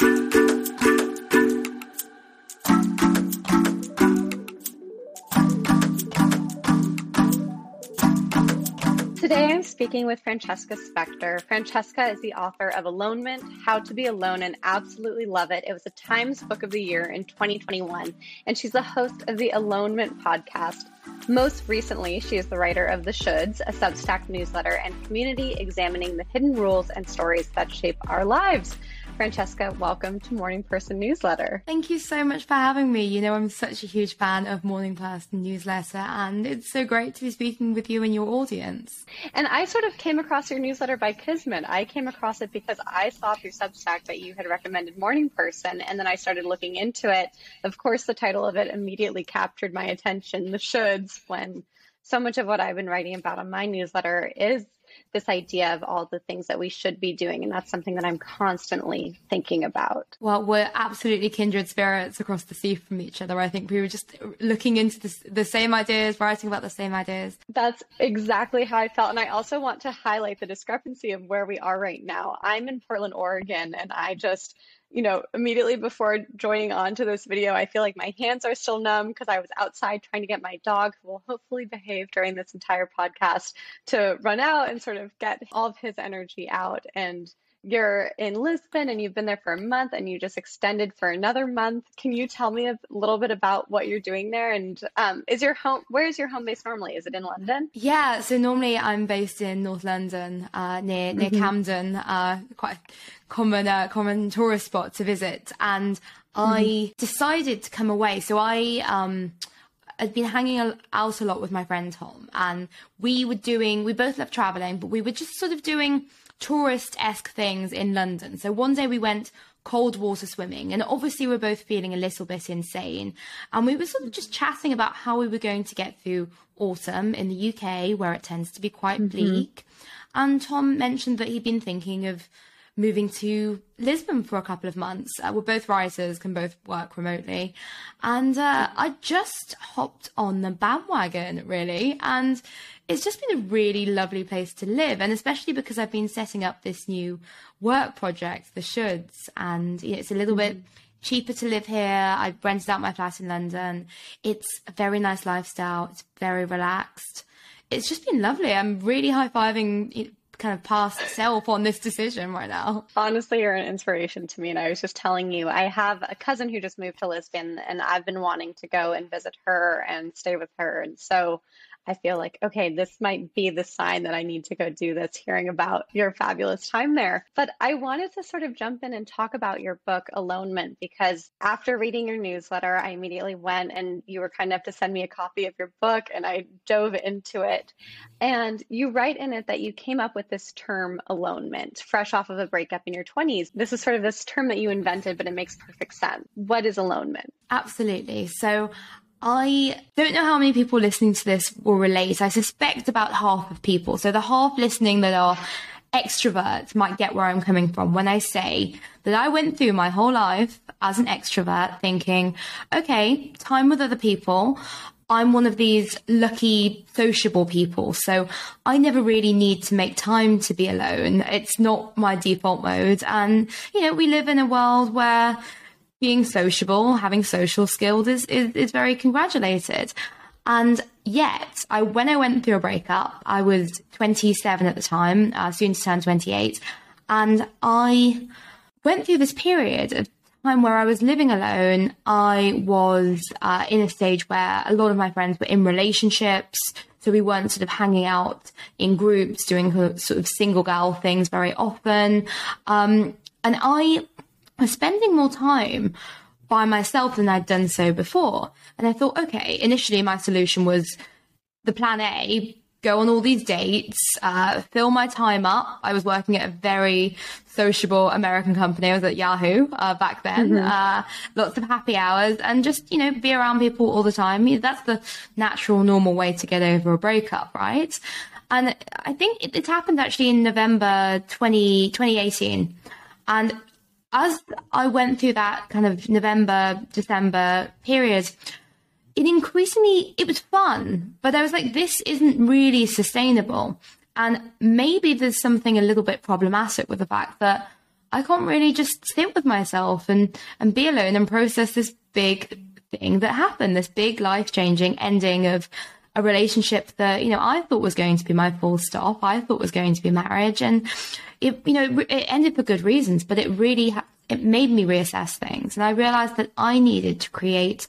Today I'm speaking with Francesca Specter. Francesca is the author of Alonement How to Be Alone and absolutely love it. It was a Times Book of the Year in 2021, and she's the host of the Alonement podcast. Most recently, she is the writer of The Shoulds, a Substack newsletter and community examining the hidden rules and stories that shape our lives. Francesca, welcome to Morning Person Newsletter. Thank you so much for having me. You know, I'm such a huge fan of Morning Person Newsletter, and it's so great to be speaking with you and your audience. And I sort of came across your newsletter by Kismet. I came across it because I saw through Substack that you had recommended Morning Person, and then I started looking into it. Of course, the title of it immediately captured my attention, The Shoulds, when so much of what I've been writing about on my newsletter is this idea of all the things that we should be doing. And that's something that I'm constantly thinking about. Well, we're absolutely kindred spirits across the sea from each other. I think we were just looking into this, the same ideas, writing about the same ideas. That's exactly how I felt. And I also want to highlight the discrepancy of where we are right now. I'm in Portland, Oregon, and I just you know, immediately before joining on to this video, I feel like my hands are still numb because I was outside trying to get my dog, who will hopefully behave during this entire podcast, to run out and sort of get all of his energy out. And you're in Lisbon and you've been there for a month and you just extended for another month. Can you tell me a little bit about what you're doing there? And um, is your home, where is your home base normally? Is it in London? Yeah, so normally I'm based in North London, uh, near, near mm-hmm. Camden, uh, quite a common, uh, common tourist spot to visit. And mm-hmm. I decided to come away. So I, um, I'd been hanging out a lot with my friend Tom, and we were doing, we both love traveling, but we were just sort of doing tourist esque things in London. So one day we went cold water swimming, and obviously we're both feeling a little bit insane. And we were sort of just chatting about how we were going to get through autumn in the UK, where it tends to be quite mm-hmm. bleak. And Tom mentioned that he'd been thinking of moving to Lisbon for a couple of months. Uh, we're both writers, can both work remotely. And uh, I just hopped on the bandwagon, really. And it's just been a really lovely place to live. And especially because I've been setting up this new work project, The Shoulds. And you know, it's a little bit mm-hmm. cheaper to live here. I rented out my flat in London. It's a very nice lifestyle. It's very relaxed. It's just been lovely. I'm really high fiving kind of past self on this decision right now. Honestly, you're an inspiration to me. And I was just telling you, I have a cousin who just moved to Lisbon, and I've been wanting to go and visit her and stay with her. And so I feel like, okay, this might be the sign that I need to go do this, hearing about your fabulous time there. But I wanted to sort of jump in and talk about your book, Alonement, because after reading your newsletter, I immediately went and you were kind enough to send me a copy of your book and I dove into it. And you write in it that you came up with this term, alonement, fresh off of a breakup in your 20s. This is sort of this term that you invented, but it makes perfect sense. What is alonement? Absolutely. So I don't know how many people listening to this will relate. I suspect about half of people. So the half listening that are extroverts might get where I'm coming from when I say that I went through my whole life as an extrovert thinking, okay, time with other people. I'm one of these lucky sociable people. So I never really need to make time to be alone. It's not my default mode. And, you know, we live in a world where being sociable, having social skills is, is, is very congratulated. And yet, I when I went through a breakup, I was 27 at the time, uh, soon to turn 28, and I went through this period of time where I was living alone. I was uh, in a stage where a lot of my friends were in relationships, so we weren't sort of hanging out in groups, doing sort of single girl things very often. Um, and I was spending more time by myself than I'd done so before. And I thought, okay, initially my solution was the plan A, go on all these dates, uh, fill my time up. I was working at a very sociable American company. I was at Yahoo uh, back then. Mm-hmm. Uh, lots of happy hours and just, you know, be around people all the time. That's the natural, normal way to get over a breakup, right? And I think it, it happened actually in November 20, 2018. And as I went through that kind of November, December period, it increasingly it was fun, but I was like, this isn't really sustainable. And maybe there's something a little bit problematic with the fact that I can't really just sit with myself and, and be alone and process this big thing that happened, this big life changing ending of a relationship that, you know, I thought was going to be my full stop. I thought was going to be marriage. And it, you know, it ended for good reasons, but it really, it made me reassess things. And I realized that I needed to create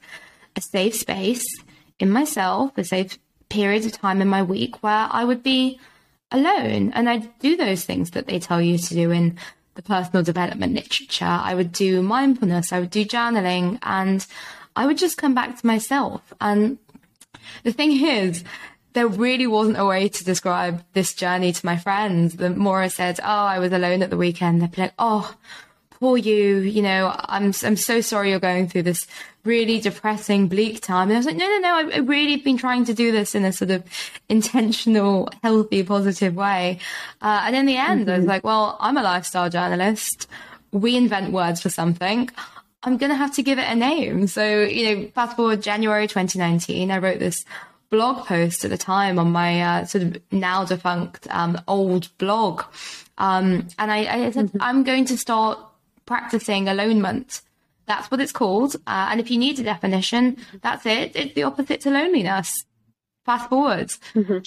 a safe space in myself, a safe period of time in my week where I would be alone and I'd do those things that they tell you to do in the personal development literature. I would do mindfulness, I would do journaling, and I would just come back to myself. And the thing is, there really wasn't a way to describe this journey to my friends. The more I said, "Oh, I was alone at the weekend," they'd be like, "Oh, poor you. You know, I'm I'm so sorry you're going through this really depressing, bleak time." And I was like, "No, no, no. I've really been trying to do this in a sort of intentional, healthy, positive way." Uh, and in the end, mm-hmm. I was mm-hmm. like, "Well, I'm a lifestyle journalist. We invent words for something." I'm going to have to give it a name. So, you know, fast forward January 2019, I wrote this blog post at the time on my uh, sort of now defunct um, old blog. Um, and I, I said, mm-hmm. I'm going to start practicing alonement. That's what it's called. Uh, and if you need a definition, that's it. It's the opposite to loneliness. Fast forward. Mm-hmm.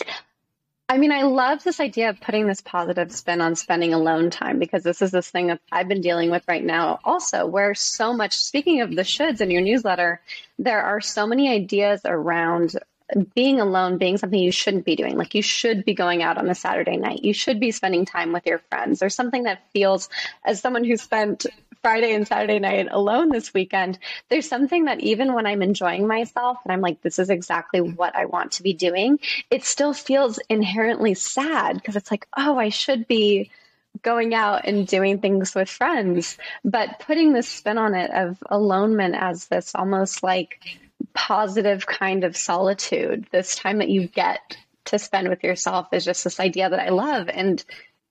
I mean, I love this idea of putting this positive spin on spending alone time because this is this thing that I've been dealing with right now also, where so much, speaking of the shoulds in your newsletter, there are so many ideas around being alone being something you shouldn't be doing. Like you should be going out on a Saturday night. You should be spending time with your friends or something that feels, as someone who spent Friday and Saturday night alone this weekend, there's something that even when I'm enjoying myself and I'm like, this is exactly what I want to be doing, it still feels inherently sad because it's like, oh, I should be going out and doing things with friends. But putting this spin on it of alonement as this almost like positive kind of solitude, this time that you get to spend with yourself is just this idea that I love. And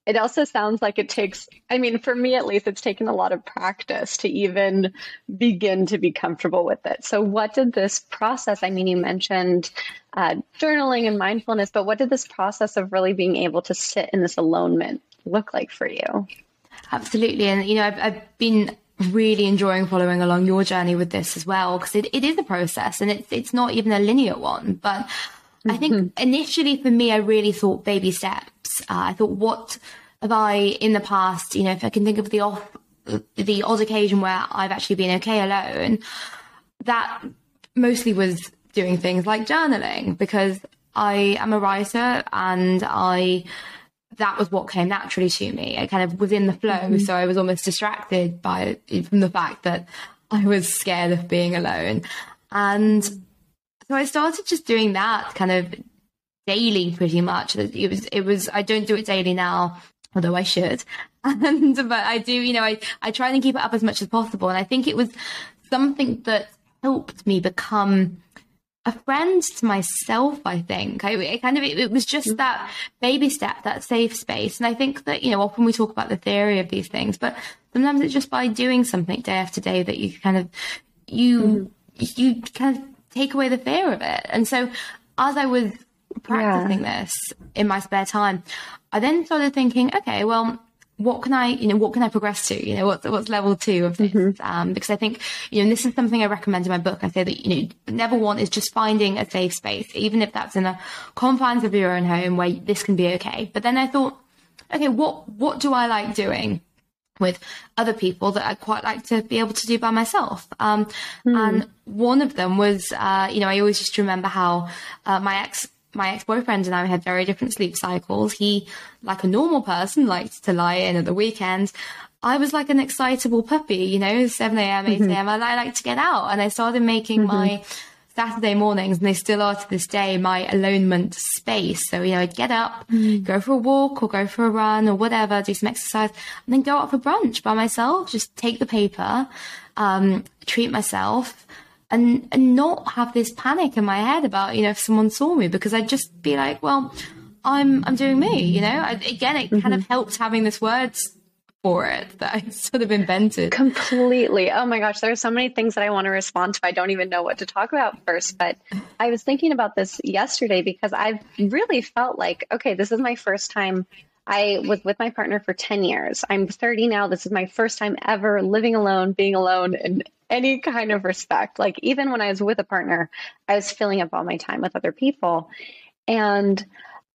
it also sounds like it takes, I mean, for me at least, it's taken a lot of practice to even begin to be comfortable with it. So, what did this process, I mean, you mentioned uh, journaling and mindfulness, but what did this process of really being able to sit in this alonement look like for you? Absolutely. And, you know, I've, I've been really enjoying following along your journey with this as well, because it, it is a process and it's, it's not even a linear one. But I think mm-hmm. initially for me, I really thought baby steps uh, I thought, what have I in the past, you know, if I can think of the off, the odd occasion where I've actually been okay alone, that mostly was doing things like journaling because I am a writer and I that was what came naturally to me. I kind of was in the flow, mm-hmm. so I was almost distracted by from the fact that I was scared of being alone. And so I started just doing that kind of daily pretty much. It was, it was, I don't do it daily now, although I should. And, but I do, you know, I, I try and keep it up as much as possible. And I think it was something that helped me become a friend to myself, I think. I kind of, it, it, was just that baby step, that safe space. And I think that, you know, often we talk about the theory of these things, but sometimes it's just by doing something day after day that you kind of, you, mm. you kind of take away the fear of it. And so as I was practicing yeah. this in my spare time, I then started thinking, okay, well, what can I, you know, what can I progress to? You know, what's, what's level two of this? Mm-hmm. Um, because I think, you know, and this is something I recommend in my book. I say that, you know, never one is just finding a safe space, even if that's in the confines of your own home where this can be okay. But then I thought, okay, what, what do I like doing? with other people that I'd quite like to be able to do by myself. Um, mm. And one of them was, uh, you know, I always just remember how uh, my ex my ex-boyfriend and I had very different sleep cycles. He, like a normal person, liked to lie in at the weekend. I was like an excitable puppy, you know, 7 a.m., 8 a.m. Mm-hmm. I like to get out. And I started making mm-hmm. my Saturday mornings, and they still are to this day, my alonement space. So, you know, I'd get up, mm. go for a walk or go for a run or whatever, do some exercise, and then go out for brunch by myself, just take the paper, um, treat myself and and not have this panic in my head about you know if someone saw me because I'd just be like, well, I'm I'm doing me, you know. I, again, it mm-hmm. kind of mm-hmm. helped having this words for it that I sort of invented. Completely. Oh my gosh, there are so many things that I want to respond to. I don't even know what to talk about first, but I was thinking about this yesterday because I've really felt like, okay, this is my first time I was with my partner for 10 years. I'm 30 now. This is my first time ever living alone, being alone in any kind of respect. Like, even when I was with a partner, I was filling up all my time with other people. And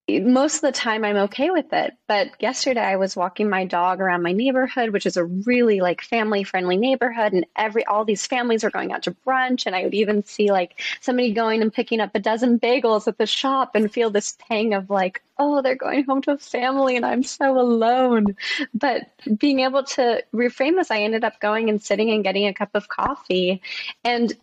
most of the time I'm okay with it. But yesterday I was walking my dog around my neighborhood, which is a really like family friendly neighborhood. And every, all these families are going out to brunch. And I would even see like somebody going and picking up a dozen bagels at the shop and feel this pang of like, oh, they're going home to a family and I'm so alone. But being able to reframe this, I ended up going and sitting and getting a cup of coffee. And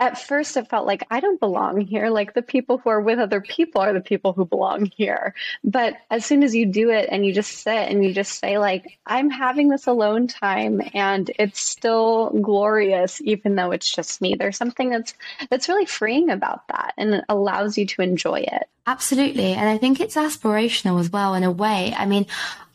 at first it felt like I don't belong here. Like the people who are with other people are the people who belong here. But as soon as you do it and you just sit and you just say, like, I'm having this alone time and it's still glorious, even though it's just me. There's something that's that's really freeing about that and it allows you to enjoy it. Absolutely. And I think it's aspirational as well in a way. I mean,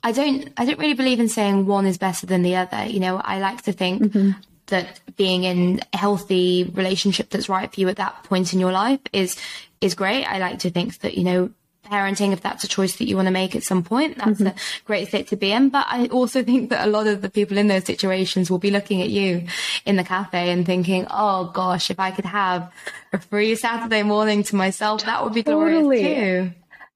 I don't I don't really believe in saying one is better than the other. You know, I like to think mm-hmm that being in a healthy relationship that's right for you at that point in your life is is great. I like to think that, you know, parenting, if that's a choice that you want to make at some point, that's mm-hmm. a great state to be in. But I also think that a lot of the people in those situations will be looking at you in the cafe and thinking, oh gosh, if I could have a free Saturday morning to myself, that would be glorious too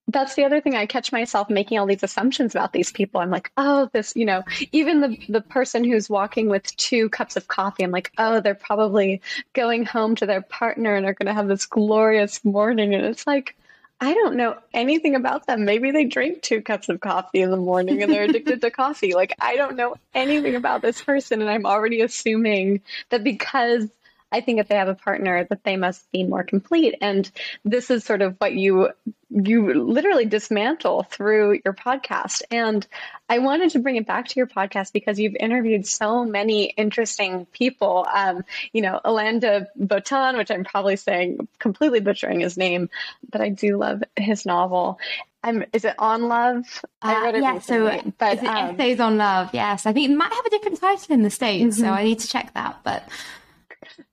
that's the other thing i catch myself making all these assumptions about these people i'm like oh this you know even the the person who's walking with two cups of coffee i'm like oh they're probably going home to their partner and are going to have this glorious morning and it's like I don't know anything about them. Maybe they drink two cups of coffee in the morning and they're addicted to coffee. Like, I don't know anything about this person. And I'm already assuming that because I think if they have a partner that they must be more complete. And this is sort of what you you literally dismantle through your podcast. And I wanted to bring it back to your podcast because you've interviewed so many interesting people. Um, you know, Alain de Botton, which I'm probably saying completely butchering his name, but I do love his novel. Um, is it on love? I read it uh, yeah, recently, so but um, essays on love. Yes, I think it might have a different title in the states, mm-hmm. so I need to check that. But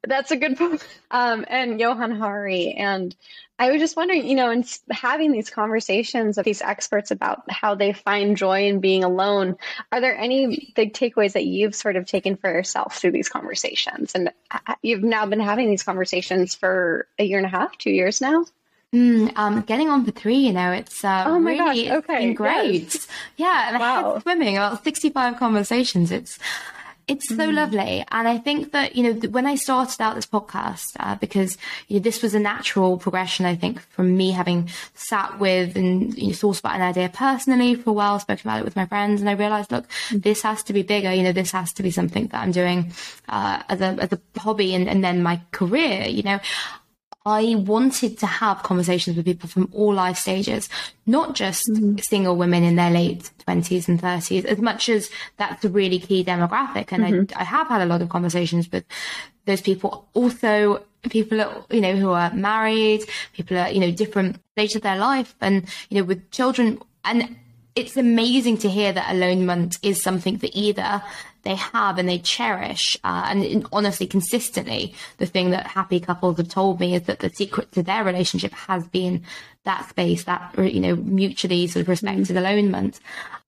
that's a good point. Um, and Johann Hari. And I was just wondering, you know, in having these conversations with these experts about how they find joy in being alone, are there any big takeaways that you've sort of taken for yourself through these conversations? And uh, you've now been having these conversations for a year and a half, two years now? Mm, um, getting on for three, you know, it's uh, oh my really, gosh, okay, great. Yes. Yeah, and wow. I had swimming about sixty-five conversations. It's it's so mm. lovely. And I think that, you know, when I started out this podcast, uh, because, you know, this was a natural progression, I think, from me having sat with and you know, thought about an idea personally for a while, spoken about it with my friends. And I realized, look, mm. this has to be bigger. You know, this has to be something that I'm doing, uh, as a, as a hobby and, and then my career, you know, I wanted to have conversations with people from all life stages, not just mm-hmm. single women in their late 20s and 30s, as much as that's a really key demographic. And mm-hmm. I, I have had a lot of conversations with those people. Also, people, you know, who are married, people are, you know, different stages of their life and, you know, with children. And it's amazing to hear that alonement is something that either they have and they cherish. Uh, and honestly, consistently, the thing that happy couples have told me is that the secret to their relationship has been that space, that, you know, mutually sort of respected alonement.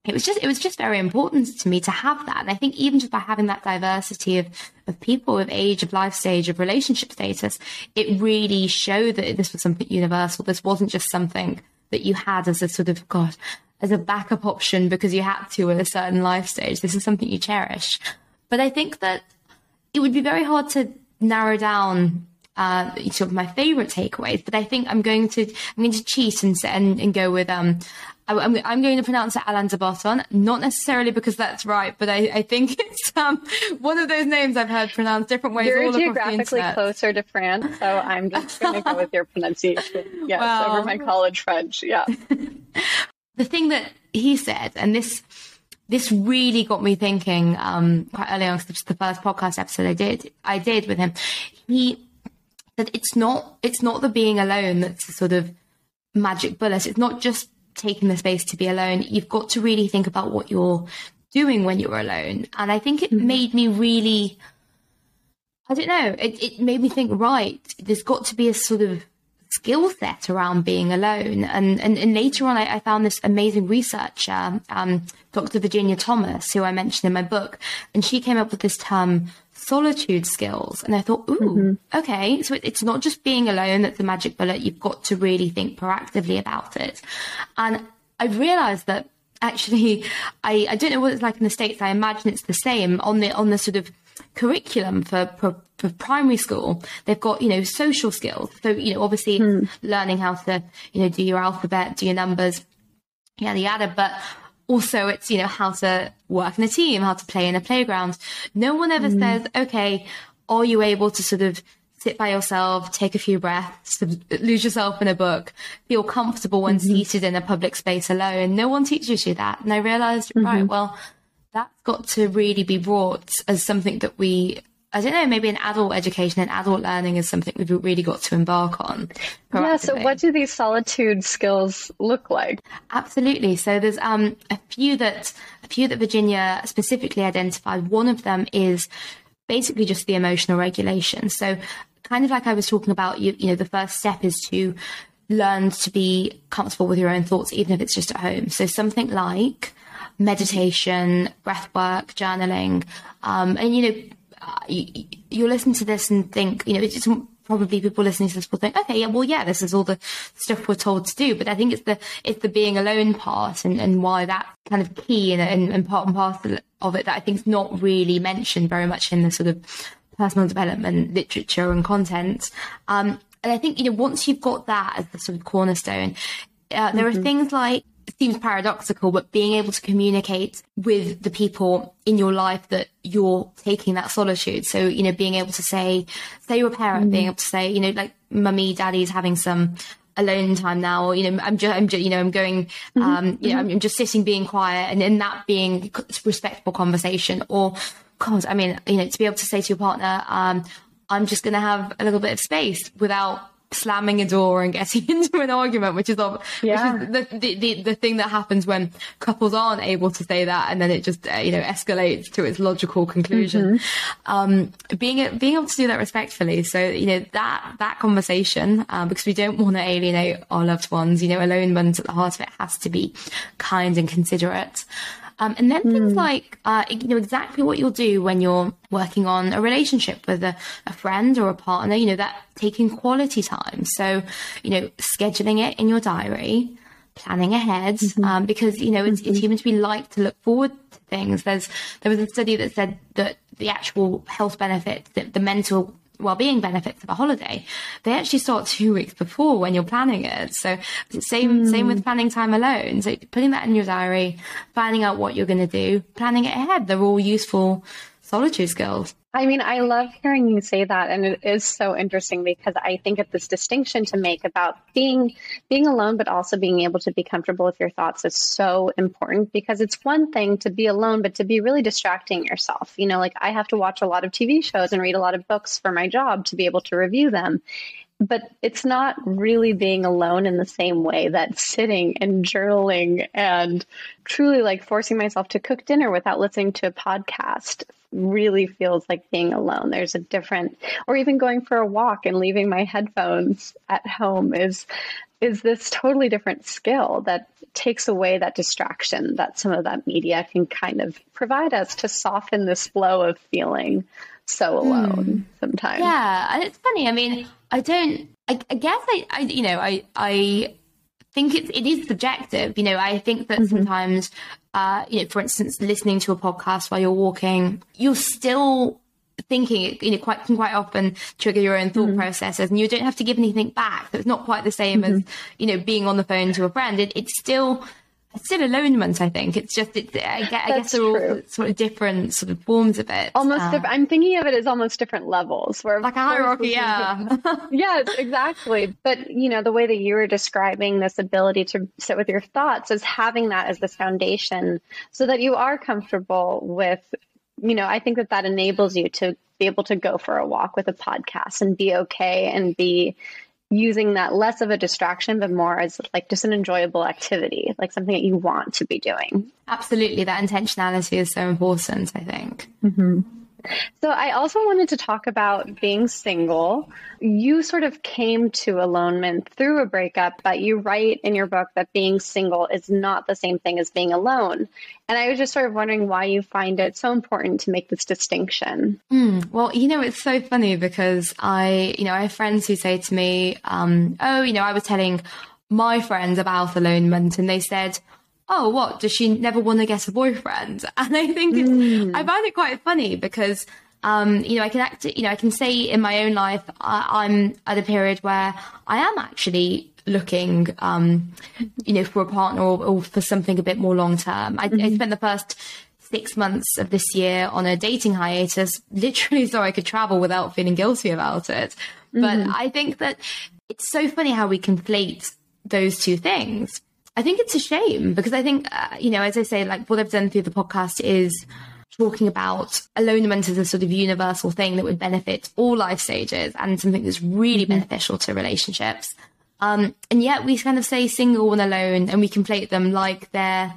It was just, it was just very important to me to have that. And I think even just by having that diversity of, of people, of age, of life stage, of relationship status, it really showed that this was something universal. This wasn't just something that you had as a sort of, God, as a backup option because you had to at a certain life stage. This is something you cherish. But I think that it would be very hard to narrow down uh, sort of my favorite takeaways. But I think I'm going to I'm going to cheat and and, and go with um. I'm, I'm going to pronounce it Alain de Botton, not necessarily because that's right, but I, I think it's um, one of those names I've heard pronounced different ways. You're geographically closer to France, so I'm just going to go with your pronunciation. Yes, well, over my college French. Yeah. the thing that he said, and this this really got me thinking um, quite early on, because the first podcast episode I did I did with him. He said it's not it's not the being alone that's a sort of magic bullet. It's not just taking the space to be alone. You've got to really think about what you're doing when you're alone. And I think it mm-hmm. made me really I don't know, it, it made me think, right, there's got to be a sort of skill set around being alone. And, and, and later on, I, I, found this amazing researcher, um, Dr. Virginia Thomas, who I mentioned in my book, and she came up with this term solitude skills. And I thought, ooh, mm-hmm. okay. So it's not just being alone that's the magic bullet. You've got to really think proactively about it. And I've realized that actually, I, I don't know what it's like in the States. I imagine it's the same on the, on the sort of curriculum for, for, for primary school. They've got, you know, social skills. So, you know, obviously hmm. learning how to, you know, do your alphabet, do your numbers, yada, yada. But also it's, you know, how to work in a team, how to play in a playground. No one ever mm. says, okay, are you able to sort of sit by yourself, take a few breaths, lose yourself in a book, feel comfortable when mm-hmm. seated in a public space alone. No one teaches you that. And I realized, mm-hmm. right, well, that's got to really be brought as something that we I don't know, maybe an adult education and adult learning is something we've really got to embark on. Yeah, so what do these solitude skills look like? Absolutely. So there's um, a few that a few that Virginia specifically identified. One of them is basically just the emotional regulation. So kind of like I was talking about, you, you know, the first step is to learn to be comfortable with your own thoughts, even if it's just at home. So something like meditation, breath work, journaling, um, and you know, you, you'll listen to this and think, you know, it's probably people listening to this will think, okay, yeah, well, yeah, this is all the stuff we're told to do. But I think it's the it's the being alone part and, and why that's kind of key and, and, and part and parcel of it that I think is not really mentioned very much in the sort of personal development literature and content. Um, and I think you know once you've got that as the sort of cornerstone, uh, there mm-hmm. are things like seems paradoxical, but being able to communicate with the people in your life that you're taking that solitude. So, you know, being able to say, say you're a parent, mm. being able to say, you know, like mummy, daddy's having some alone time now, or, you know, I'm just, I'm just, you know, I'm going, mm-hmm. um, you know, I'm just sitting being quiet and in that being respectful conversation or, God, I mean, you know, to be able to say to your partner, um, I'm just going to have a little bit of space without slamming a door and getting into an argument, which is, yeah. which is the, the, the, thing that happens when couples aren't able to say that and then it just, uh, you know, escalates to its logical conclusion. Mm-hmm. Um, being, being able to do that respectfully. So, you know, that, that conversation, um, because we don't want to alienate our loved ones, you know, alonement at the heart of it has to be kind and considerate. Um, and then mm. things hmm. like, uh, you know, exactly what you'll do when you're working on a relationship with a, a friend or a partner, you know, that taking quality time. So, you know, scheduling it in your diary, planning ahead, mm-hmm. um, because, you know, it's, mm-hmm. it's humans, we like to look forward to things. There's, there was a study that said that the actual health benefits, the, the mental well-being benefits of a holiday they actually start two weeks before when you're planning it. So same mm. same with planning time alone. So putting that in your diary finding out what you're going to do planning it ahead. They're all useful solitude skills I mean, I love hearing you say that, and it is so interesting because I think of this distinction to make about being being alone, but also being able to be comfortable with your thoughts is so important because it's one thing to be alone, but to be really distracting yourself. You know, like I have to watch a lot of TV shows and read a lot of books for my job to be able to review them, but it's not really being alone in the same way that sitting and journaling and truly like forcing myself to cook dinner without listening to a podcast really feels like being alone. There's a different, or even going for a walk and leaving my headphones at home is is this totally different skill that takes away that distraction that some of that media can kind of provide us to soften this flow of feeling so alone mm. sometimes. Yeah, and it's funny. I mean, I don't. I, I guess I, I, you know, I, I think it's it is subjective. You know, I think that mm-hmm. sometimes, uh, you know, for instance, listening to a podcast while you're walking, you're still thinking you know quite can quite often trigger your own thought mm-hmm. processes and you don't have to give anything back so it's not quite the same mm-hmm. as you know being on the phone to a friend it, it's still it's still alonement, I think. It's just, it's, I, guess, I guess they're all sort of different sort of forms of it. Almost, uh, diff- I'm thinking of it as almost different levels. Where like a hierarchy, yeah. yes, exactly. But, you know, the way that you were describing this ability to sit with your thoughts is having that as this foundation so that you are comfortable with, you know, I think that that enables you to be able to go for a walk with a podcast and be okay and be using that less of a distraction, but more as like just an enjoyable activity, like something that you want to be doing. Absolutely. That intentionality is so important, I think. Mm-hmm. So I also wanted to talk about being single. You sort of came to alonement through a breakup, but you write in your book that being single is not the same thing as being alone. And I was just sort of wondering why you find it so important to make this distinction. Mm, well, you know, it's so funny because I, you know, I have friends who say to me, um, oh, you know, I was telling my friends about alonement and they said, oh, what? Does she never want to get a boyfriend? And I think mm. I find it quite funny because, um, you know, I can act, you know, I can say in my own life, I, am at a period where I am actually looking, um, you know, for a partner or, or, for something a bit more long term. I, mm-hmm. I spent the first six months of this year on a dating hiatus, literally so I could travel without feeling guilty about it. Mm-hmm. But I think that it's so funny how we conflate those two things. I think it's a shame because I think, uh, you know, as I say, like what I've done through the podcast is talking about alonement as a sort of universal thing that would benefit all life stages and something that's really mm-hmm. beneficial to relationships. Um, and yet we kind of say single and alone and we conflate them like they're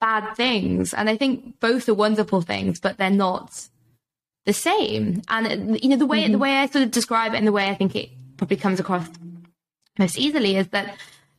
bad things. And I think both are wonderful things, but they're not the same. And, you know, the way, mm-hmm. the way I sort of describe it and the way I think it probably comes across most easily is that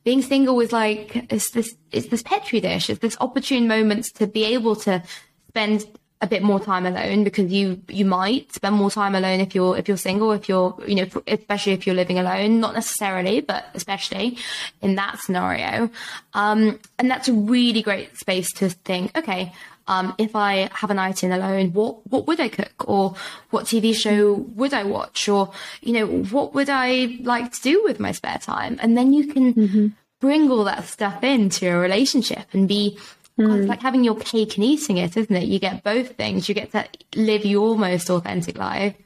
being single is like it's this it's this petri dish. It's this opportune moments to be able to spend a bit more time alone? Because you you might spend more time alone if you're if you're single if you're you know especially if you're living alone. Not necessarily but especially in that scenario. Um, and that's a really great space to think okay um, if I have a night in alone, what what would I cook, or what TV show would I watch, or you know what would I like to do with my spare time, and then you can mm-hmm. Bring all that stuff into your relationship and be Mm. It's like having your cake and eating it, isn't it? You get both things. You get to live your most authentic life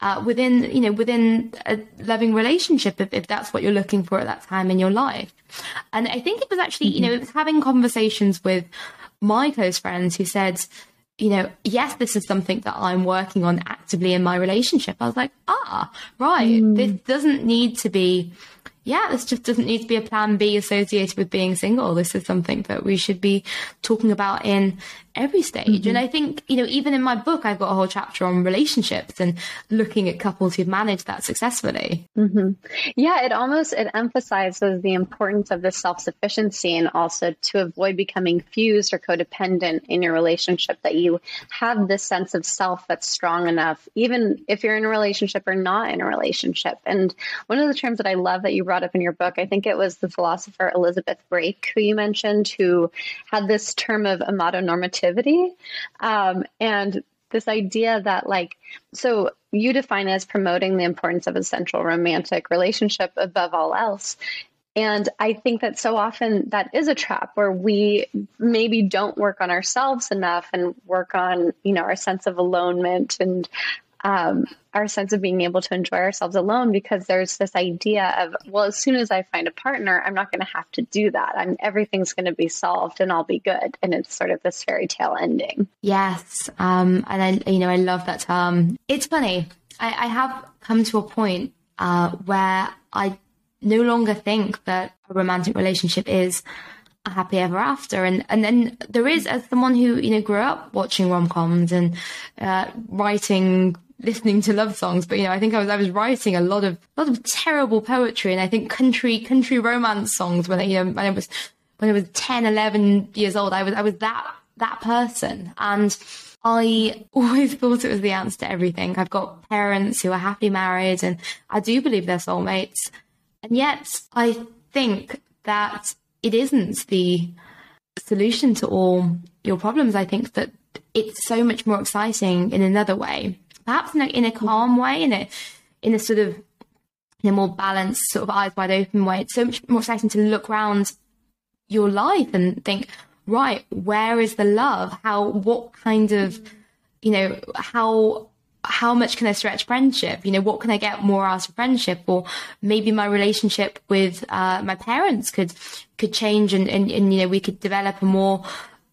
uh, within, you know, within a loving relationship, if, if, that's what you're looking for at that time in your life. And I think it was actually, mm-hmm. you know, it was having conversations with my close friends who said, you know, yes, this is something that I'm working on actively in my relationship. I was like, ah, right. Mm. This doesn't need to be yeah, this just doesn't need to be a plan B associated with being single. This is something that we should be talking about in every stage. Mm-hmm. And I think, you know, even in my book, I've got a whole chapter on relationships and looking at couples who've managed that successfully. Mm-hmm. Yeah, it almost, it emphasizes the importance of the self-sufficiency and also to avoid becoming fused or codependent in your relationship, that you have this sense of self that's strong enough, even if you're in a relationship or not in a relationship. And one of the terms that I love that you brought up in your book, I think it was the philosopher Elizabeth Brake, who you mentioned, who had this term of amatonormativity um, and this idea that, like, so you define as promoting the importance of a central romantic relationship above all else. And I think that so often that is a trap where we maybe don't work on ourselves enough and work on, you know, our sense of alonement and um, our sense of being able to enjoy ourselves alone because there's this idea of well as soon as i find a partner i'm not going to have to do that. I'm everything's going to be solved and i'll be good. And it's sort of this fairy tale ending. Yes um, and i you know i love that term. It's funny. I, I have come to a point uh, where i no longer think that a romantic relationship is a happy ever after. And and then there is as someone who you know grew up watching rom-coms and uh, writing listening to love songs, but you know, I think I was I was writing a lot of a lot of terrible poetry, and I think country country romance songs when I, you know when I was when I was 10, 11 years old, I was I was that that person, and I always thought it was the answer to everything. I've got parents who are happily married, and I do believe they're soulmates, and yet I think that it isn't the solution to all your problems. I think that it's so much more exciting in another way perhaps in a, in a calm way, in a in a sort of in a more balanced, sort of eyes wide open way. It's so much more exciting to look around your life and think, right, where is the love? How, what kind of, you know, how how much can I stretch friendship? You know, what can I get more out of friendship? Or maybe my relationship with uh, my parents could could change, and, and and you know, we could develop a more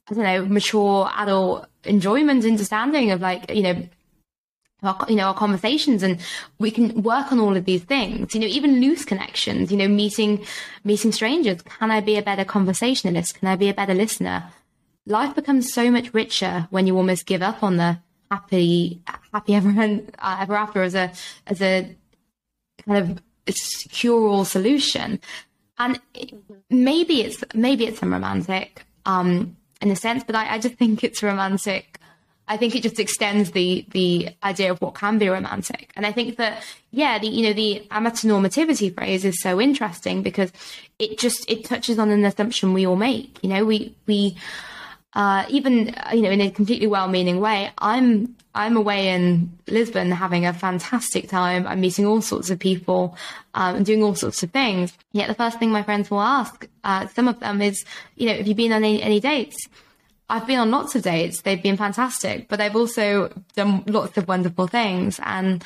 I don't know mature adult enjoyment, understanding of like you know our, you know, our conversations and we can work on all of these things, you know, even loose connections, you know, meeting, meeting strangers. Can I be a better conversationalist? Can I be a better listener? Life becomes so much richer when you almost give up on the, happy, happy ever, uh, ever after as a, as a kind of cure all solution. And maybe it's, maybe it's unromantic, um, in a sense, but I, I just think it's romantic I think it just extends the the idea of what can be romantic. And I think that yeah, the you know the amatonormativity phrase is so interesting because it just it touches on an assumption we all make. You know, we we uh, even you know in a completely well-meaning way. I'm I'm away in Lisbon having a fantastic time. I'm meeting all sorts of people um, and doing all sorts of things. Yet the first thing my friends will ask, uh, some of them is, you know, have you been on any, any dates? I've been on lots of dates. They've been fantastic, but I've also done lots of wonderful things. And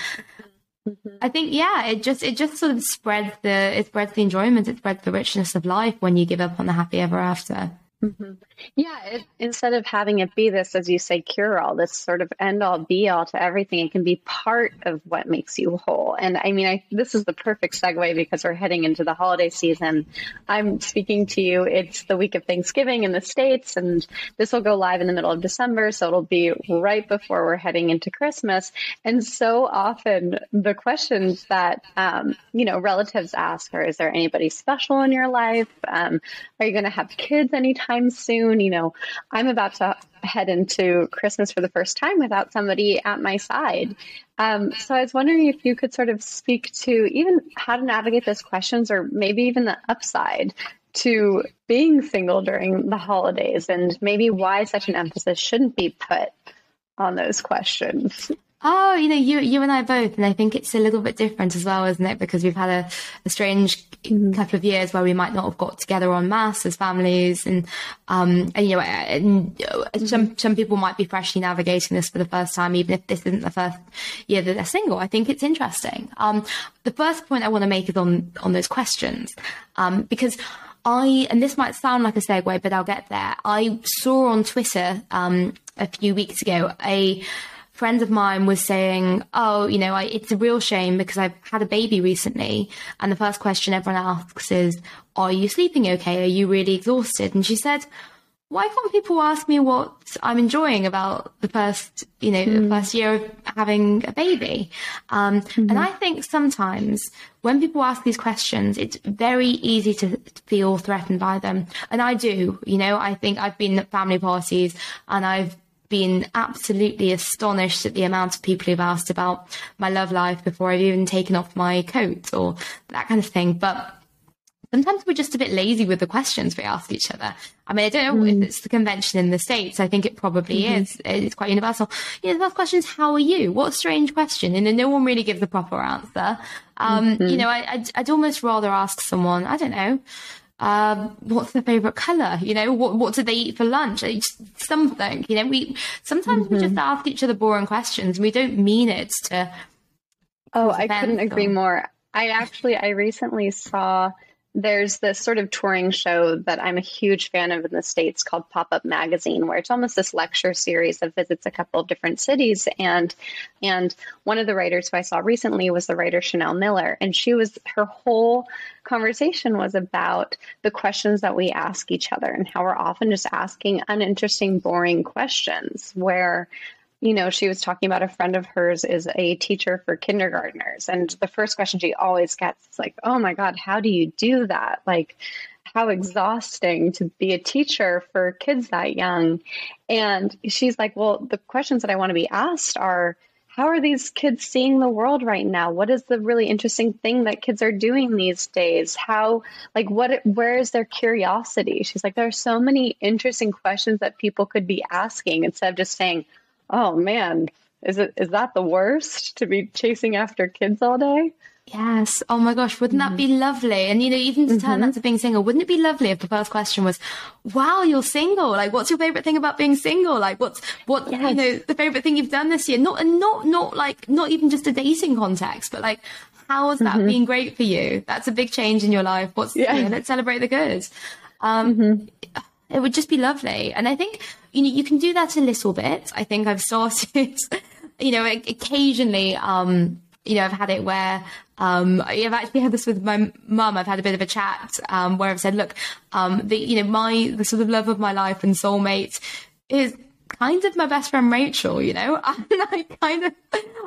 mm-hmm. I think, yeah, it just, it just sort of spreads the, it spreads the enjoyment. It spreads the richness of life when you give up on the happy ever after. Mm-hmm. Yeah, it, instead of having it be this, as you say, cure all, this sort of end all be all to everything, it can be part of what makes you whole. And I mean, I, this is the perfect segue because we're heading into the holiday season. I'm speaking to you, it's the week of Thanksgiving in the States, and this will go live in the middle of December. So it'll be right before we're heading into Christmas. And so often the questions that, um, you know, relatives ask are, is there anybody special in your life? Um, are you going to have kids anytime soon? You know, I'm about to head into Christmas for the first time without somebody at my side. Um, so I was wondering if you could sort of speak to even how to navigate those questions or maybe even the upside to being single during the holidays and maybe why such an emphasis shouldn't be put on those questions. Oh, you know, you you and I both, and I think it's a little bit different as well, isn't it? Because we've had a, a strange mm-hmm. couple of years where we might not have got together en masse as families, and um, and you know, and mm-hmm. some some people might be freshly navigating this for the first time, even if this isn't the first year that they're single. I think it's interesting. Um, the first point I want to make is on on those questions, um, because. I, and this might sound like a segue, but I'll get there. I saw on Twitter um, a few weeks ago a friend of mine was saying, "Oh, you know, I, it's a real shame because I've had a baby recently, and the first question everyone asks is, "Are you sleeping okay? Are you really exhausted?" And she said, "Why can't people ask me what I'm enjoying about the first, you know, mm. the first year of having a baby?" Um, mm-hmm. And I think sometimes when people ask these questions, it's very easy to feel threatened by them, and I do. You know, I think I've been at family parties and I've been absolutely astonished at the amount of people who've asked about my love life before I've even taken off my coat or that kind of thing. But sometimes we're just a bit lazy with the questions we ask each other. I mean, I don't know mm. if hmm. it's the convention in the States. I think it probably mm-hmm. is. It's quite universal. You know, the first question is, how are you? What a strange question. And then no one really gives a proper answer. Um, mm-hmm. You know, I, I'd, I'd almost rather ask someone, I don't know, um, what's their favorite color? You know, what what do they eat for lunch? It's something. You know, we sometimes mm-hmm. we just mm-hmm. ask each other boring questions. and We don't mean it to. Oh, I couldn't agree more. I actually I recently saw there's this sort of touring show that I'm a huge fan of in the States called Pop Up Magazine, where it's almost this lecture series that visits a couple of different cities. And and one of the writers who I saw recently was the writer Chanel Miller. And she was her whole conversation was about the questions that we ask each other and how we're often just asking uninteresting, boring questions where you know, she was talking about a friend of hers is a teacher for kindergartners. And mm-hmm. the first question she always gets is like, oh my God, how do you do that? Like, how exhausting to be a teacher for kids that young. And she's like, well, the questions that I want to be asked are, how are these kids seeing the world right now what is the really interesting thing that kids are doing these days how like what where is their curiosity she's like there are so many interesting questions that people could be asking instead of just saying oh man, is it is that the worst to be chasing after kids all day? Yes. Oh my gosh, wouldn't that be mm-hmm. lovely? And you know, even to turn mm-hmm. that to being single, wouldn't it be lovely if the first question was, "Wow, you're single! Like, what's your favorite thing about being single? Like, what's what yes. you know the favorite thing you've done this year? Not and not not like not even just a dating context, but like." How has that mm-hmm. been great for you? That's a big change in your life. What's yeah. You know, let's celebrate the good. Um, mm-hmm it would just be lovely. And I think, you know, you can do that a little bit. I think I've started, you know, occasionally, um, you know, I've had it where, um, I've actually had this with my mum. I've had a bit of a chat, um, where I've said, look, um, the, you know, my, the sort of love of my life and soulmate is kind of my best friend Rachel, you know, and I kind of,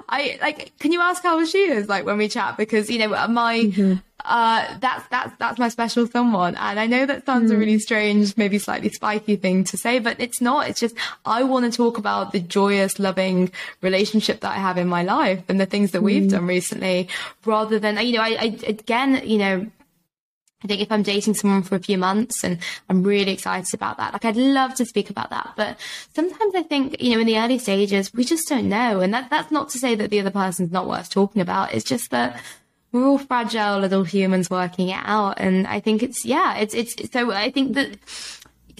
I like, can you ask how she is like when we chat? Because, you know, my, mm-hmm. uh, that's, that's, that's my special someone. And I know that sounds mm. a really strange, maybe slightly spiky thing to say, but it's not. It's just, I want to talk about the joyous, loving relationship that I have in my life and the things that mm. we've done recently rather than, you know, I, I again, you know, I think if I'm dating someone for a few months and I'm really excited about that, like I'd love to speak about that. But sometimes I think, you know, in the early stages, we just don't know. And that, that's not to say that the other person's not worth talking about. It's just that we're all fragile little humans working it out. And I think it's, yeah, it's, it's, so I think that,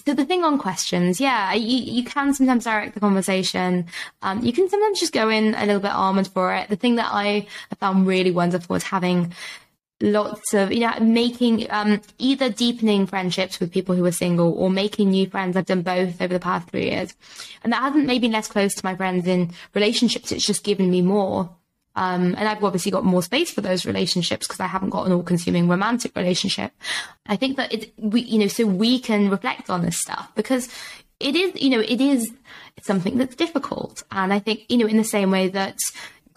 so the thing on questions, yeah, you, you can sometimes direct the conversation. Um, you can sometimes just go in a little bit armored for it. The thing that I found really wonderful is having lots of you know making um, either deepening friendships with people who are single or making new friends i've done both over the past three years and that hasn't made me less close to my friends in relationships it's just given me more um, and I've obviously got more space for those relationships because I haven't got an all-consuming romantic relationship. I think that it, we, you know, so we can reflect on this stuff because it is, you know, it is something that's difficult. And I think, you know, in the same way that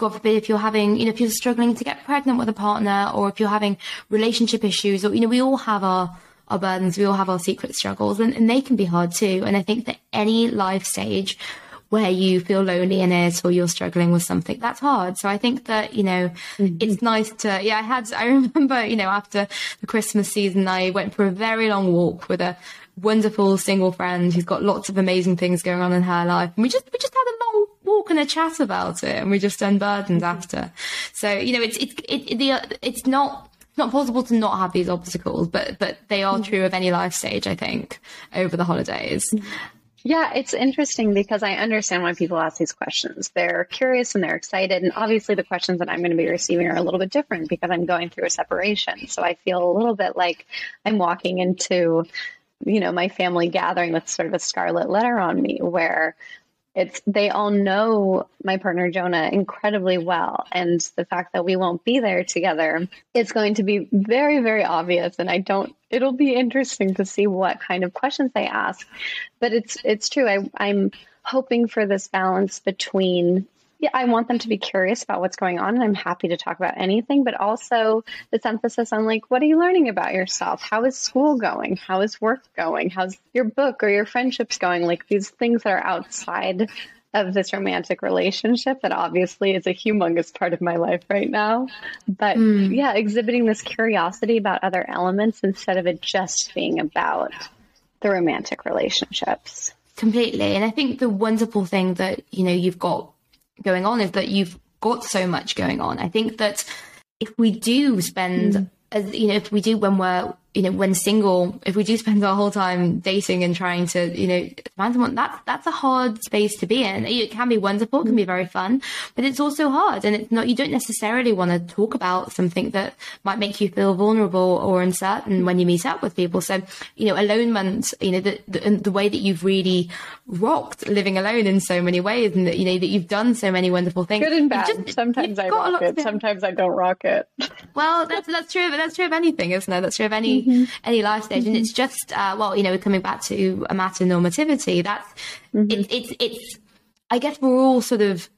God forbid, if you're having, you know, if you're struggling to get pregnant with a partner or if you're having relationship issues or, you know, we all have our, our burdens, we all have our secret struggles and, and they can be hard too. And I think that any life stage where you feel lonely in it or you're struggling with something, that's hard. So I think that, you know, mm-hmm. it's nice to, yeah, I had, I remember, you know, after the Christmas season, I went for a very long walk with a wonderful single friend who's got lots of amazing things going on in her life. And we just, we just had a long walk and a chat about it and we're just unburdened mm-hmm. after. So, you know, it's, it's, it, the, it's not, not possible to not have these obstacles, but, but they are mm-hmm. true of any life stage, I think, over the holidays. Mm-hmm. Yeah, it's interesting because I understand why people ask these questions. They're curious and they're excited. And obviously, the questions that I'm going to be receiving are a little bit different because I'm going through a separation. So I feel a little bit like I'm walking into you know, my family gathering with sort of a scarlet letter on me where it's they all know my partner Jonah incredibly well and the fact that we won't be there together it's going to be very very obvious and I don't it'll be interesting to see what kind of questions they ask. But it's it's true. I I'm hoping for this balance between yeah, I want them to be curious about what's going on and I'm happy to talk about anything, but also this emphasis on like, what are you learning about yourself? How is school going? How is work going? How's your book or your friendships going? Like these things that are outside of this romantic relationship that obviously is a humongous part of my life right now. But mm. yeah, exhibiting this curiosity about other elements instead of it just being about the romantic relationships. Completely. And I think the wonderful thing that, you know, you've got going on is that you've got so much going on. I think that if we do spend, mm. as, you know, if we do when we're you know, when single, if we do spend our whole time dating and trying to, you know, find someone, that's that's a hard space to be in. It can be wonderful, it can be very fun, but it's also hard. And it's not you don't necessarily want to talk about something that might make you feel vulnerable or uncertain when you meet up with people. So, you know, alonement, you know, the the, the way that you've really rocked living alone in so many ways, and that you know that you've done so many wonderful things. Good and bad. Just, sometimes I rock it. Sometimes I don't rock it. Well, that's that's true. But that's true of anything, isn't it? That's true of any mm-hmm. any life stage, mm-hmm. and it's just uh, well, you know, we're coming back to amatonormativity. That's mm-hmm. it, it's it's. I guess we're all sort of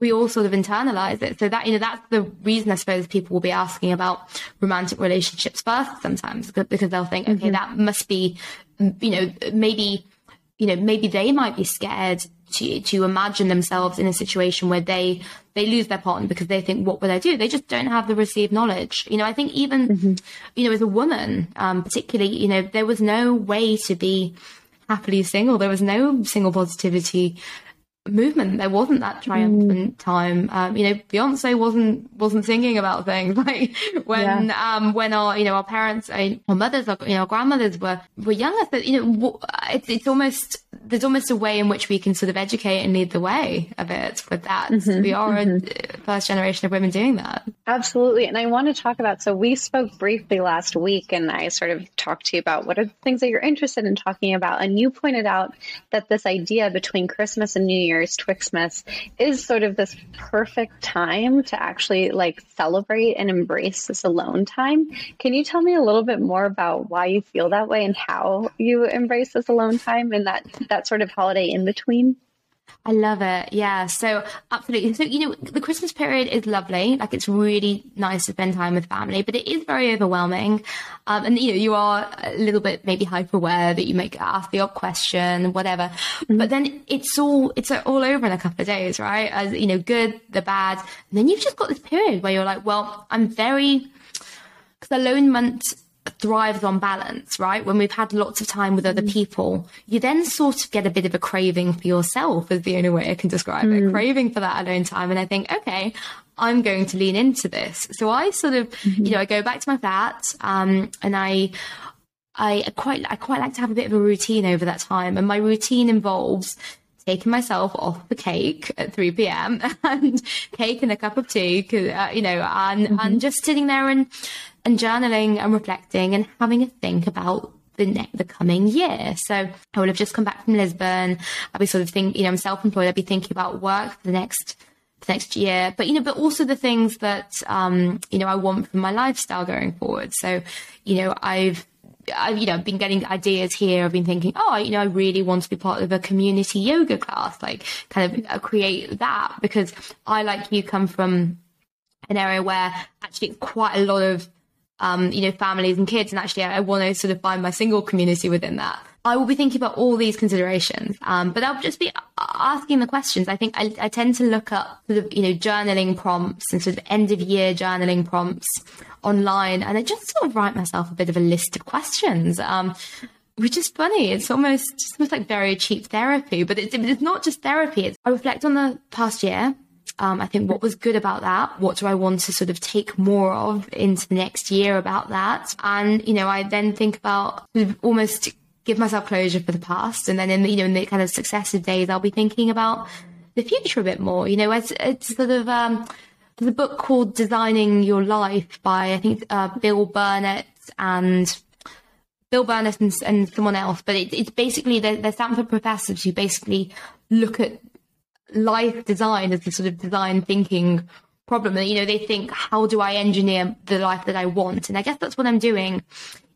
we all sort of internalize it. So that, you know, that's the reason I suppose people will be asking about romantic relationships first sometimes because they'll think, okay, mm-hmm. that must be, you know, maybe, you know, maybe they might be scared to to imagine themselves in a situation where they they lose their partner because they think what will I do? They just don't have the received knowledge. You know, I think even mm-hmm. you know as a woman, um, particularly, you know, there was no way to be happily single. There was no single positivity movement. There wasn't that triumphant mm. time. Um, you know, Beyonce wasn't wasn't singing about things like when yeah. um, when our you know our parents, uh, our mothers, our, you know, our grandmothers were were younger. So, you know, it's it's almost there's almost a way in which we can sort of educate and lead the way a bit with that. Mm-hmm. We are mm-hmm. a first generation of women doing that. Absolutely, and I want to talk about. So we spoke briefly last week, and I sort of talked to you about what are the things that you're interested in talking about, and you pointed out that this idea between Christmas and New Year year's Twixmas is sort of this perfect time to actually like celebrate and embrace this alone time. Can you tell me a little bit more about why you feel that way and how you embrace this alone time and that that sort of holiday in between? I love it. Yeah. So absolutely. So, you know, the Christmas period is lovely. Like it's really nice to spend time with family, but it is very overwhelming. Um, and, you know, you are a little bit maybe hyper aware that you make ask the odd question, whatever. Mm-hmm. But then it's all, it's all over in a couple of days, right? As, you know, good, the bad. And then you've just got this period where you're like, well, I'm very, because the alonement thrives on balance, right? When we've had lots of time with other mm. people, you then sort of get a bit of a craving for yourself, is the only way I can describe mm. it. Craving for that alone time. And I think, okay, I'm going to lean into this. So I sort of, mm-hmm. you know, I go back to my flat, um, and I, I quite, I quite like to have a bit of a routine over that time. And my routine involves taking myself off the cake at 3 p.m. and cake and a cup of tea, uh, you know, and, mm-hmm. and just sitting there and and journaling and reflecting and having a think about the the coming year. So I would have just come back from Lisbon. I'd be sort of think, you know, I'm self-employed. I'd be thinking about work for the next the next year, but you know, but also the things that um, you know I want from my lifestyle going forward. So, you know, I've I've, you know, been getting ideas here. I've been thinking, oh, you know, I really want to be part of a community yoga class, like kind of create that because I, like you, come from an area where actually quite a lot of um, you know, families and kids. And actually, I, want to sort of find my single community within that. I will be thinking about all these considerations, um, but I'll just be asking the questions. I think I, I, tend to look up sort of, you know, journaling prompts and sort of end of year journaling prompts online, and I just sort of write myself a bit of a list of questions. Um, which is funny. It's almost, it's almost like very cheap therapy, but it's, it's not just therapy. It's, I reflect on the past year um, I think what was good about that? What do I want to sort of take more of into the next year about that? And, you know, I then think about almost give myself closure for the past. And then in the, you know, in the kind of successive days, I'll be thinking about the future a bit more, you know, it's, it's sort of, um, there's a book called Designing Your Life by, I think, uh, Bill Burnett and Bill Burnett and, and someone else, but it, it's basically they're, they're Stanford professors who basically look at life design as a sort of design thinking problem. And, you know, they think, how do I engineer the life that I want? And I guess that's what I'm doing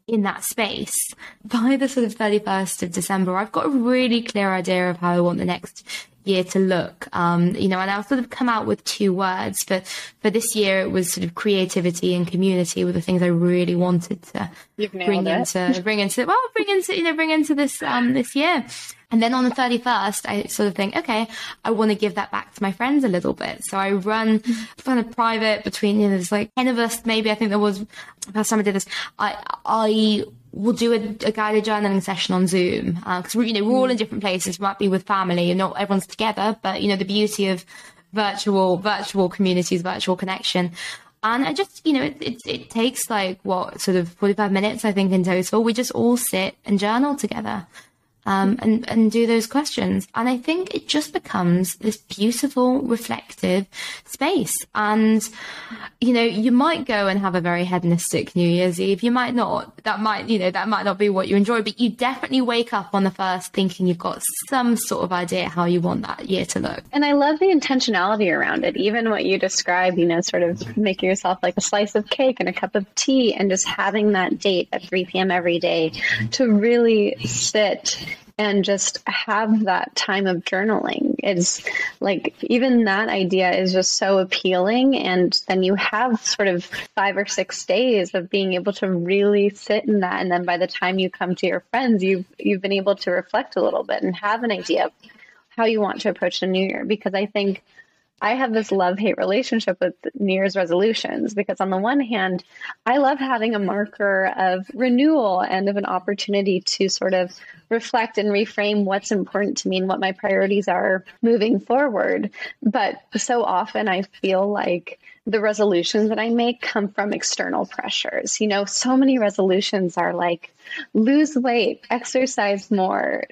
in that space. By the sort of 31st of December, I've got a really clear idea of how I want the next year to look. Um, you know, and I'll sort of come out with two words. But for this year, it was sort of creativity and community were the things I really wanted to bring it. into, bring into, well, bring into, you know, bring into this, um, this year. And then on the 31st, I sort of think, okay, I want to give that back to my friends a little bit. So I run kind of private between, you know, there's like 10 of us, maybe I think there was, last time I did this, I, I will do a, a guided journaling session on Zoom. Uh, cause we, you know, we're all in different places, We might be with family and not everyone's together, but you know, the beauty of virtual, virtual communities, virtual connection. And I just, you know, it, it, it, takes like what sort of 45 minutes, I think, in total. We just all sit and journal together um, and, and do those questions. And I think it just becomes this beautiful, reflective space. And, you know, you might go and have a very hedonistic New Year's Eve. You might not. That might, you know, that might not be what you enjoy, but you definitely wake up on the first thinking you've got some sort of idea how you want that year to look. And I love the intentionality around it. Even what you describe, you know, sort of making yourself like a slice of cake and a cup of tea and just having that date at 3 p.m. every day to really sit and just have that time of journaling. Is like even that idea is just so appealing and then you have sort of five or six days of being able to really sit in that and then by the time you come to your friends you've you've been able to reflect a little bit and have an idea of how you want to approach the new year. Because i think I have this love hate relationship with New Year's resolutions because, on the one hand, I love having a marker of renewal and of an opportunity to sort of reflect and reframe what's important to me and what my priorities are moving forward. But so often I feel like the resolutions that I make come from external pressures. You know, so many resolutions are like lose weight, exercise more,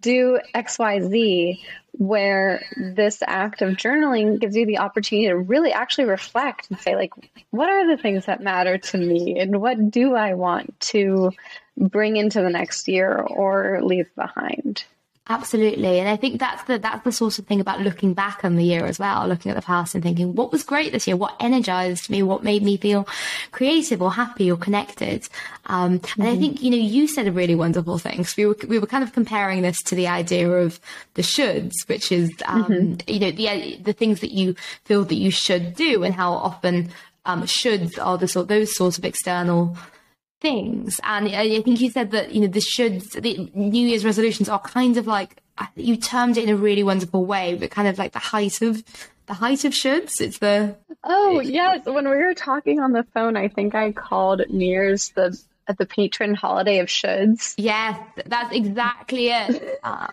do XYZ, where this act of journaling gives you the opportunity to really actually reflect and say, like, what are the things that matter to me and what do I want to bring into the next year or leave behind? Absolutely. And I think that's the that's the sort of thing about looking back on the year as well, looking at the past and thinking, what was great this year? What energized me? What made me feel creative or happy or connected? Um, mm-hmm. and I mm-hmm. think, you know, you said a really wonderful thing. So we were we were kind of comparing this to the idea of the shoulds, which is um, mm-hmm. you know, the the things that you feel that you should do and how often um, shoulds are the sort those sorts of external things. And I think you said that, you know, the should, the New Year's resolutions are kind of like, you termed it in a really wonderful way, but kind of like the height of, the height of shoulds. It's the. Oh, yes. When we were talking on the phone, I think I called New Year's the the patron holiday of shoulds. Yes, that's exactly it. Uh,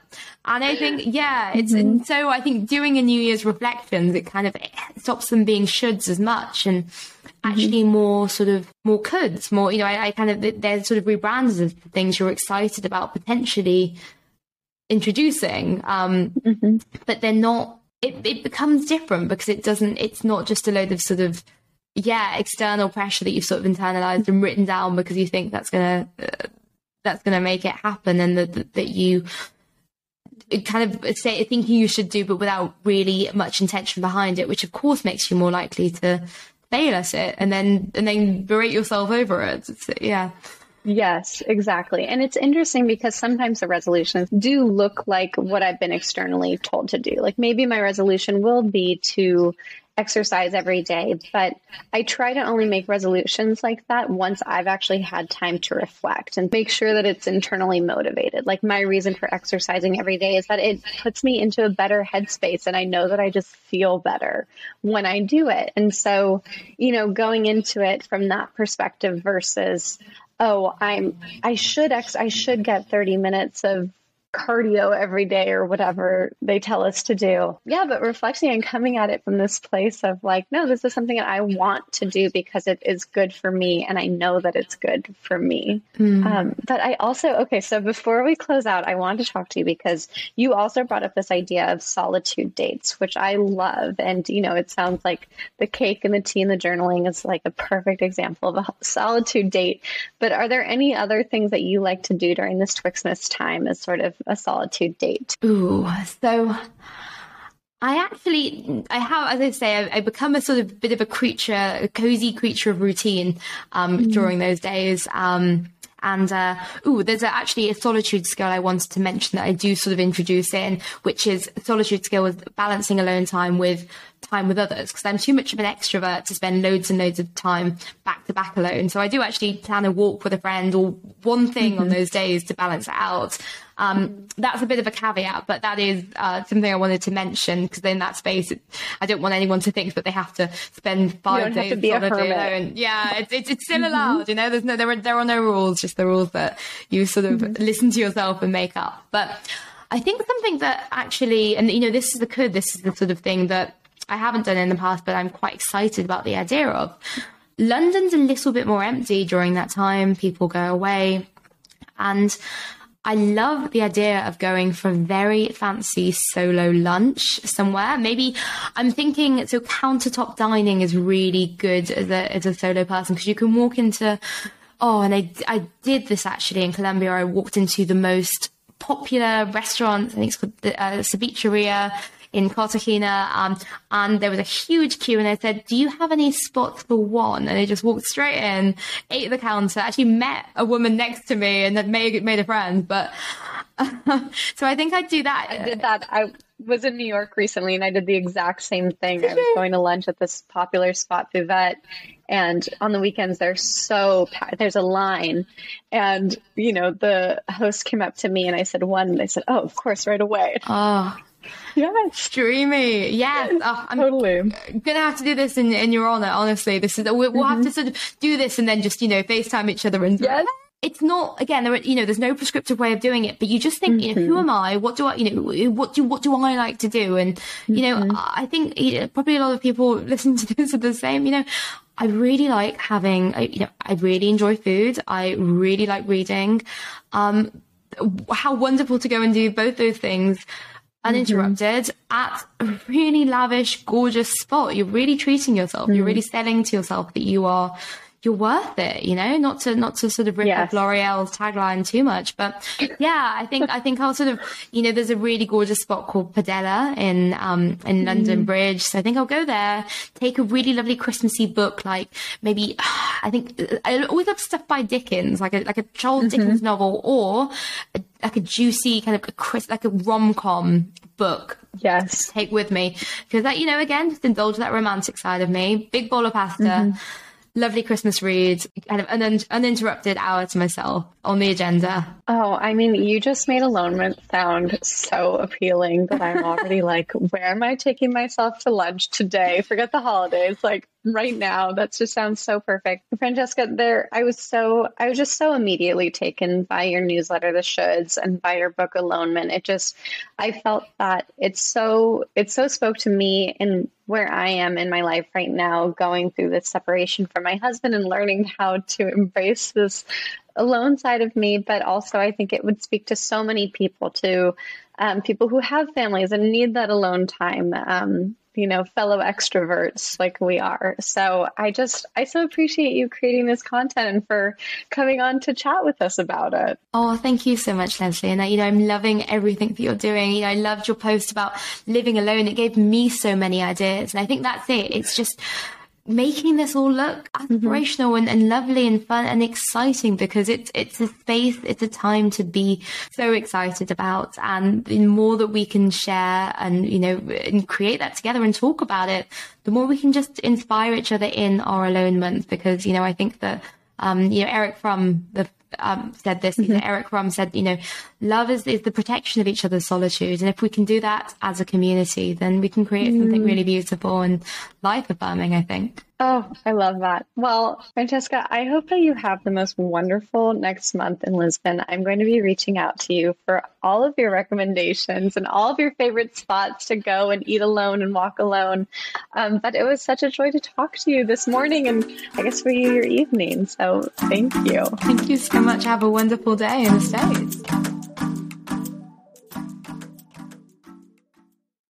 and I think, yeah, it's mm-hmm. so I think doing a New Year's reflections, it kind of it stops them being shoulds as much and actually mm-hmm. more sort of more coulds, more, you know, I, I kind of, they're sort of rebranded as things you're excited about potentially introducing. Um, mm-hmm. but they're not, it, it becomes different because it doesn't, it's not just a load of sort of, yeah, external pressure that you've sort of internalized and written down because you think that's to, uh, that's to make it happen and that, that you, kind of say thinking you should do, but without really much intention behind it, which of course makes you more likely to fail at it and then and then berate yourself over it. It's, yeah. Yes, exactly. And it's interesting because sometimes the resolutions do look like what I've been externally told to do. Like maybe my resolution will be to exercise every day, but I try to only make resolutions like that once I've actually had time to reflect and make sure that it's internally motivated. Like my reason for exercising every day is that it puts me into a better headspace and I know that I just feel better when I do it. And so, you know, going into it from that perspective versus oh, I'm I should ex I should get 30 minutes of cardio every day or whatever they tell us to do. Yeah, but reflecting and coming at it from this place of like, no, this is something that I want to do because it is good for me and I know that it's good for me. Mm. Um, but I also, okay, so before we close out, I want to talk to you because you also brought up this idea of solitude dates, which I love. And, you know, it sounds like the cake and the tea and the journaling is like a perfect example of a solitude date. But are there any other things that you like to do during this Twixmas time as sort of a solitude date? Ooh, so I actually, I have, as I say, I, I, become a sort of bit of a creature, a cozy creature of routine um, mm. during those days. Um, and uh, ooh, there's a, actually a solitude skill I wanted to mention that I do sort of introduce in, which is solitude skill with balancing alone time with time with others because I'm too much of an extrovert to spend loads and loads of time back to back alone. So I do actually plan a walk with a friend or one thing mm-hmm. on those days to balance it out. Um, that's a bit of a caveat, but that is uh, something I wanted to mention because in that space, it, I don't want anyone to think that they have to spend five days solidly alone. Yeah, it's, it's, it's still mm-hmm. allowed. You know, there's no there are there are no rules, just the rules that you sort of mm-hmm. listen to yourself and make up. But I think something that actually, and you know, this is the could, this is the sort of thing that I haven't done in the past, but I'm quite excited about the idea of. London's a little bit more empty during that time. People go away. And I love the idea of going for a very fancy solo lunch somewhere. Maybe I'm thinking so countertop dining is really good as a, as a solo person because you can walk into, oh, and I, I did this actually in Colombia. I walked into the most popular restaurant. I think it's called the uh, Cevicheria in Cartagena. Um, and there was a huge queue and I said, do you have any spots for one? And I just walked straight in, ate the counter, actually met a woman next to me and then made, made a friend. But so I think I'd do that. I did that. I was in New York recently and I did the exact same thing. I was going to lunch at this popular spot, Buvette, and on the weekends they're so packed. There's a line, and you know the host came up to me and I said one, and they said, "Oh, of course, right away." Oh, Yes. Streamy. Yes. Oh, I'm totally. gonna have to do this in, in your honor. Honestly, this is we'll, we'll have to sort of do this and then just you know FaceTime each other and yes. It's not again. There, are, you know, there's no prescriptive way of doing it, but you just think, mm-hmm. you know, who mm-hmm. am I? What do I, you know, what do what do I like to do? And you know, mm-hmm. I think you know, probably a lot of people listening to this are the same. You know, I really like having, you know, I really enjoy food. I really like reading. Um, how wonderful to go and do both those things uninterrupted mm-hmm. at a really lavish, gorgeous spot. You're really treating yourself. Mm. You're really selling to yourself that you are, you're worth it, you know, not to, not to sort of rip yes. off L'Oreal's tagline too much, but yeah, I think, I think I'll sort of, you know, there's a really gorgeous spot called Padella in, um, in London mm. Bridge. So I think I'll go there, take a really lovely Christmassy book, like maybe, I think, I always love stuff by Dickens, like a, like a Charles mm-hmm. Dickens novel or a, like a juicy kind of a, like a rom-com book yes take with me because that you know again just indulge that romantic side of me big bowl of pasta mm-hmm lovely Christmas read, kind of an uninterrupted hour to myself on the agenda. Oh, I mean, you just made alonement sound so appealing that I'm already like, where am I taking myself to lunch today? Forget the holidays. Like, right now. That just sounds so perfect. Francesca, there I was so I was just so immediately taken by your newsletter, The Shoulds, and by your book Alonement. It just I felt that it's so it so spoke to me and where I am in my life right now, going through this separation from my husband and learning how to embrace this alone side of me, but also I think it would speak to so many people, to um, people who have families and need that alone time. Um, you know, fellow extroverts like we are. So I just, I so appreciate you creating this content and for coming on to chat with us about it. Oh, thank you so much, Leslie. And, uh, you know, I'm loving everything that you're doing. You know, I loved your post about living alone. It gave me so many ideas. And I think that's it. It's just, making this all look mm-hmm. aspirational mm-hmm. and, and lovely and fun and exciting because it's it's a space, it's a time to be so excited about. And the more that we can share and you know and create that together and talk about it, the more we can just inspire each other in our alonement Because you know I think that um, you know Erich Fromm the um, said this. Mm-hmm. Erich Fromm said, you know, love is, is the protection of each other's solitude. And if we can do that as a community, then we can create mm. something really beautiful and life affirming, I think. Oh, I love that. Well, Francesca, I hope that you have the most wonderful next month in Lisbon. I'm going to be reaching out to you for all of your recommendations and all of your favorite spots to go and eat alone and walk alone. Um, but it was such a joy to talk to you this morning and I guess for you, your evening. So thank you. Thank you so much. Have a wonderful day in the States.